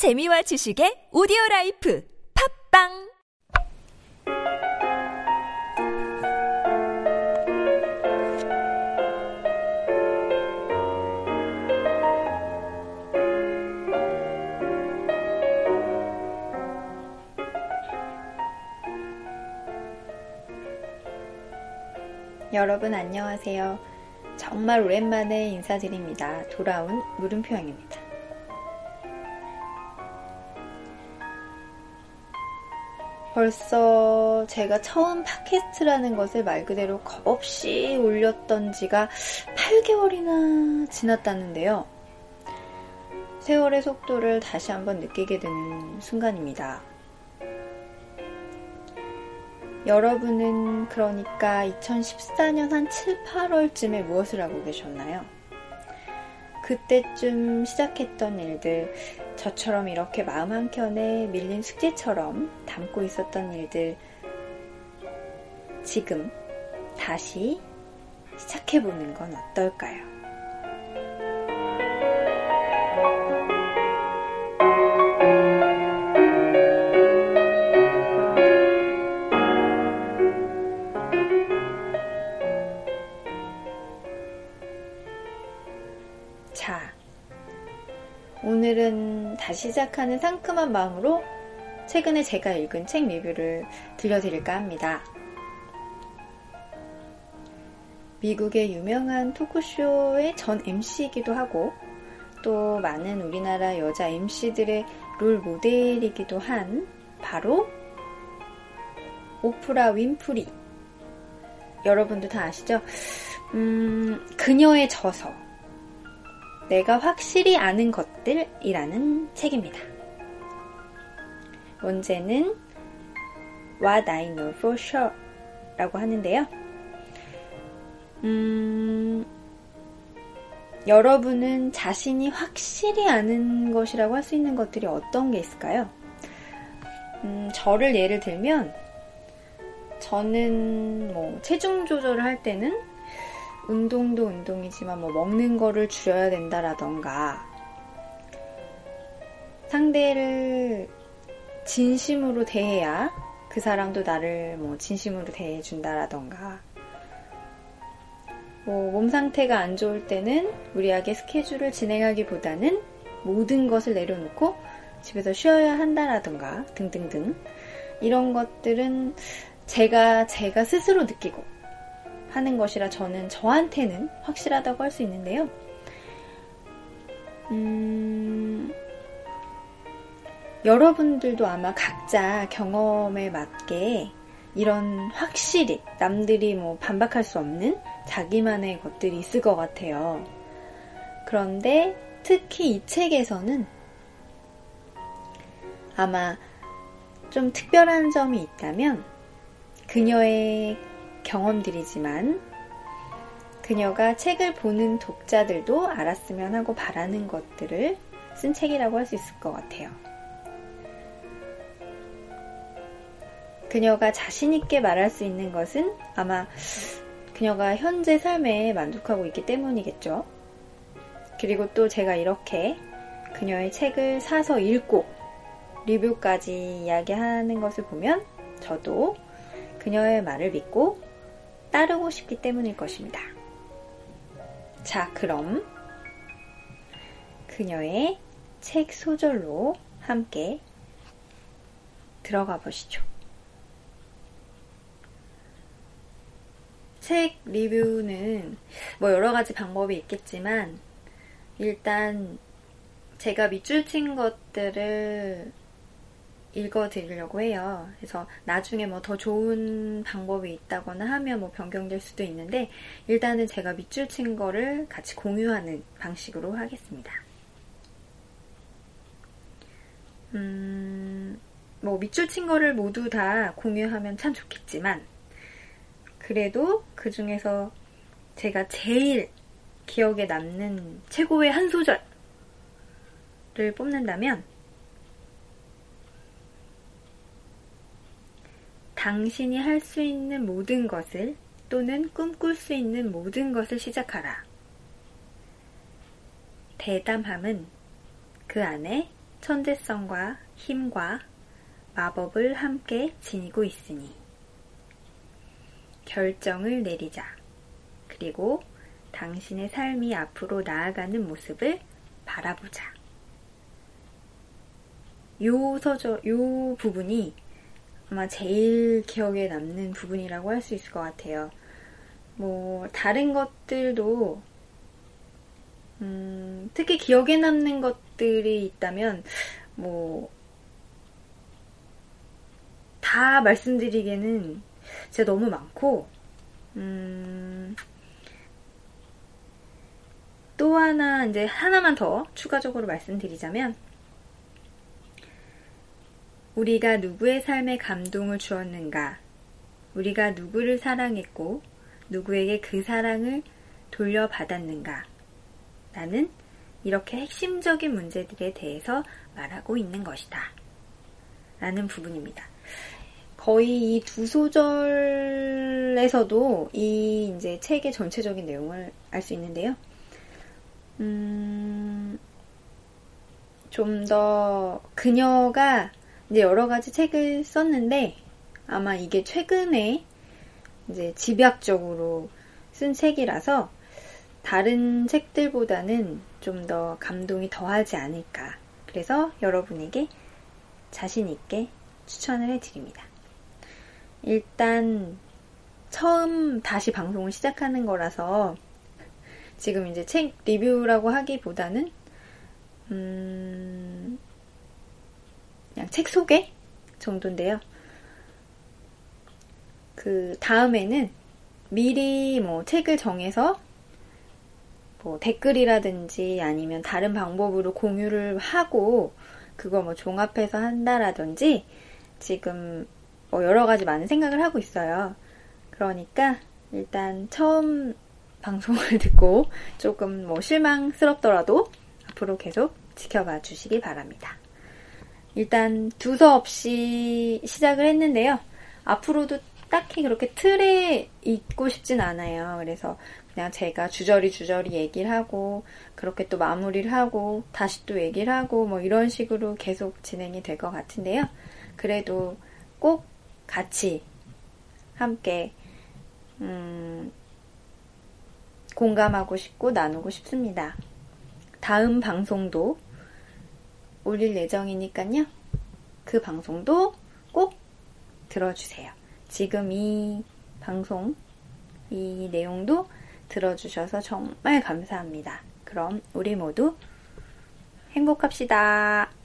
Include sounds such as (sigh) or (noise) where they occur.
재미와 지식의 오디오 라이프 팝빵 여러분 안녕하세요. 정말 오랜만에 인사드립니다. 돌아온 물음표양입니다. 벌써 제가 처음 팟캐스트라는 것을 말 그대로 겁없이 올렸던 지가 8개월이나 지났다는데요. 세월의 속도를 다시 한번 느끼게 되는 순간입니다. 여러분은 그러니까 2014년 한 7, 8월쯤에 무엇을 하고 계셨나요? 그때쯤 시작했던 일들, 저처럼 이렇게 마음 한켠에 밀린 숙제처럼 담고 있었던 일들, 지금 다시 시작해보는 건 어떨까요? 자, 오늘은 다시 시작하는 상큼한 마음으로 최근에 제가 읽은 책 리뷰를 들려드릴까 합니다. 미국의 유명한 토크쇼의 전 MC이기도 하고 또 많은 우리나라 여자 MC들의 롤 모델이기도 한 바로 오프라 윈프리. 여러분도 다 아시죠? 음, 그녀의 저서. 내가 확실히 아는 것들이라는 책입니다. 원제는 What I Know For Sure 라고 하는데요. 음, 여러분은 자신이 확실히 아는 것이라고 할 수 있는 것들이 어떤 게 있을까요? 음, 저를 예를 들면, 저는 뭐 체중 조절을 할 때는 운동도 운동이지만 뭐 먹는 거를 줄여야 된다라던가 상대를 진심으로 대해야 그 사람도 나를 뭐 진심으로 대해준다라던가. 뭐 몸 상태가 안 좋을 때는 무리하게 스케줄을 진행하기보다는 모든 것을 내려놓고 집에서 쉬어야 한다라던가 등등등. 이런 것들은 제가 제가 스스로 느끼고 하는 것이라 저는 저한테는 확실하다고 할 수 있는데요. 음, 여러분들도 아마 각자 경험에 맞게 이런 확실히 남들이 뭐 반박할 수 없는 자기만의 것들이 있을 것 같아요. 그런데 특히 이 책에서는 아마 좀 특별한 점이 있다면 그녀의 경험들이지만 그녀가 책을 보는 독자들도 알았으면 하고 바라는 것들을 쓴 책이라고 할 수 있을 것 같아요. 그녀가 자신있게 말할 수 있는 것은 아마 그녀가 현재 삶에 만족하고 있기 때문이겠죠. 그리고 또 제가 이렇게 그녀의 책을 사서 읽고 리뷰까지 이야기하는 것을 보면 저도 그녀의 말을 믿고 따르고 싶기 때문일 것입니다. 자, 그럼 그녀의 책 소절로 함께 들어가 보시죠. 책 리뷰는 뭐 여러 가지 방법이 있겠지만 일단 제가 밑줄 친 것들을 읽어드리려고 해요. 그래서 나중에 뭐 더 좋은 방법이 있다거나 하면 뭐 변경될 수도 있는데 일단은 제가 밑줄 친 거를 같이 공유하는 방식으로 하겠습니다. 음, 뭐 밑줄 친 거를 모두 다 공유하면 참 좋겠지만 그래도 그 중에서 제가 제일 기억에 남는 최고의 한 소절을 뽑는다면 당신이 할 수 있는 모든 것을 또는 꿈꿀 수 있는 모든 것을 시작하라. 대담함은 그 안에 천재성과 힘과 마법을 함께 지니고 있으니 결정을 내리자. 그리고 당신의 삶이 앞으로 나아가는 모습을 바라보자. 요 서적, 요 부분이 아마 제일 기억에 남는 부분이라고 할 수 있을 것 같아요. 뭐, 다른 것들도, 음, 특히 기억에 남는 것들이 있다면, 뭐, 다 말씀드리기에는 진짜 너무 많고, 음, 또 하나, 이제 하나만 더 추가적으로 말씀드리자면, 우리가 누구의 삶에 감동을 주었는가, 우리가 누구를 사랑했고, 누구에게 그 사랑을 돌려받았는가, 나는 이렇게 핵심적인 문제들에 대해서 말하고 있는 것이다. 라는 부분입니다. 거의 이 두 소절에서도 이 이제 책의 전체적인 내용을 알 수 있는데요. 음, 좀 더 그녀가 이제 여러 가지 책을 썼는데 아마 이게 최근에 이제 집약적으로 쓴 책이라서 다른 책들보다는 좀 더 감동이 더하지 않을까. 그래서 여러분에게 자신 있게 추천을 해드립니다. 일단 처음 다시 방송을 시작하는 거라서 지금 이제 책 리뷰라고 하기보다는 음 그냥 책 소개 정도인데요. 그 다음에는 미리 뭐 책을 정해서 뭐 댓글이라든지 아니면 다른 방법으로 공유를 하고 그거 뭐 종합해서 한다라든지 지금 뭐 여러 가지 많은 생각을 하고 있어요. 그러니까 일단 처음 방송을 (laughs) 듣고 조금 뭐 실망스럽더라도 앞으로 계속 지켜봐 주시기 바랍니다. 일단 두서 없이 시작을 했는데요. 앞으로도 딱히 그렇게 틀에 있고 싶진 않아요. 그래서 그냥 제가 주저리 주저리 얘기를 하고 그렇게 또 마무리를 하고 다시 또 얘기를 하고 뭐 이런 식으로 계속 진행이 될 것 같은데요. 그래도 꼭 같이 함께 음, 공감하고 싶고 나누고 싶습니다. 다음 방송도 올릴 예정이니까요. 그 방송도 꼭 들어주세요. 지금 이 방송, 이 내용도 들어주셔서 정말 감사합니다. 그럼 우리 모두 행복합시다.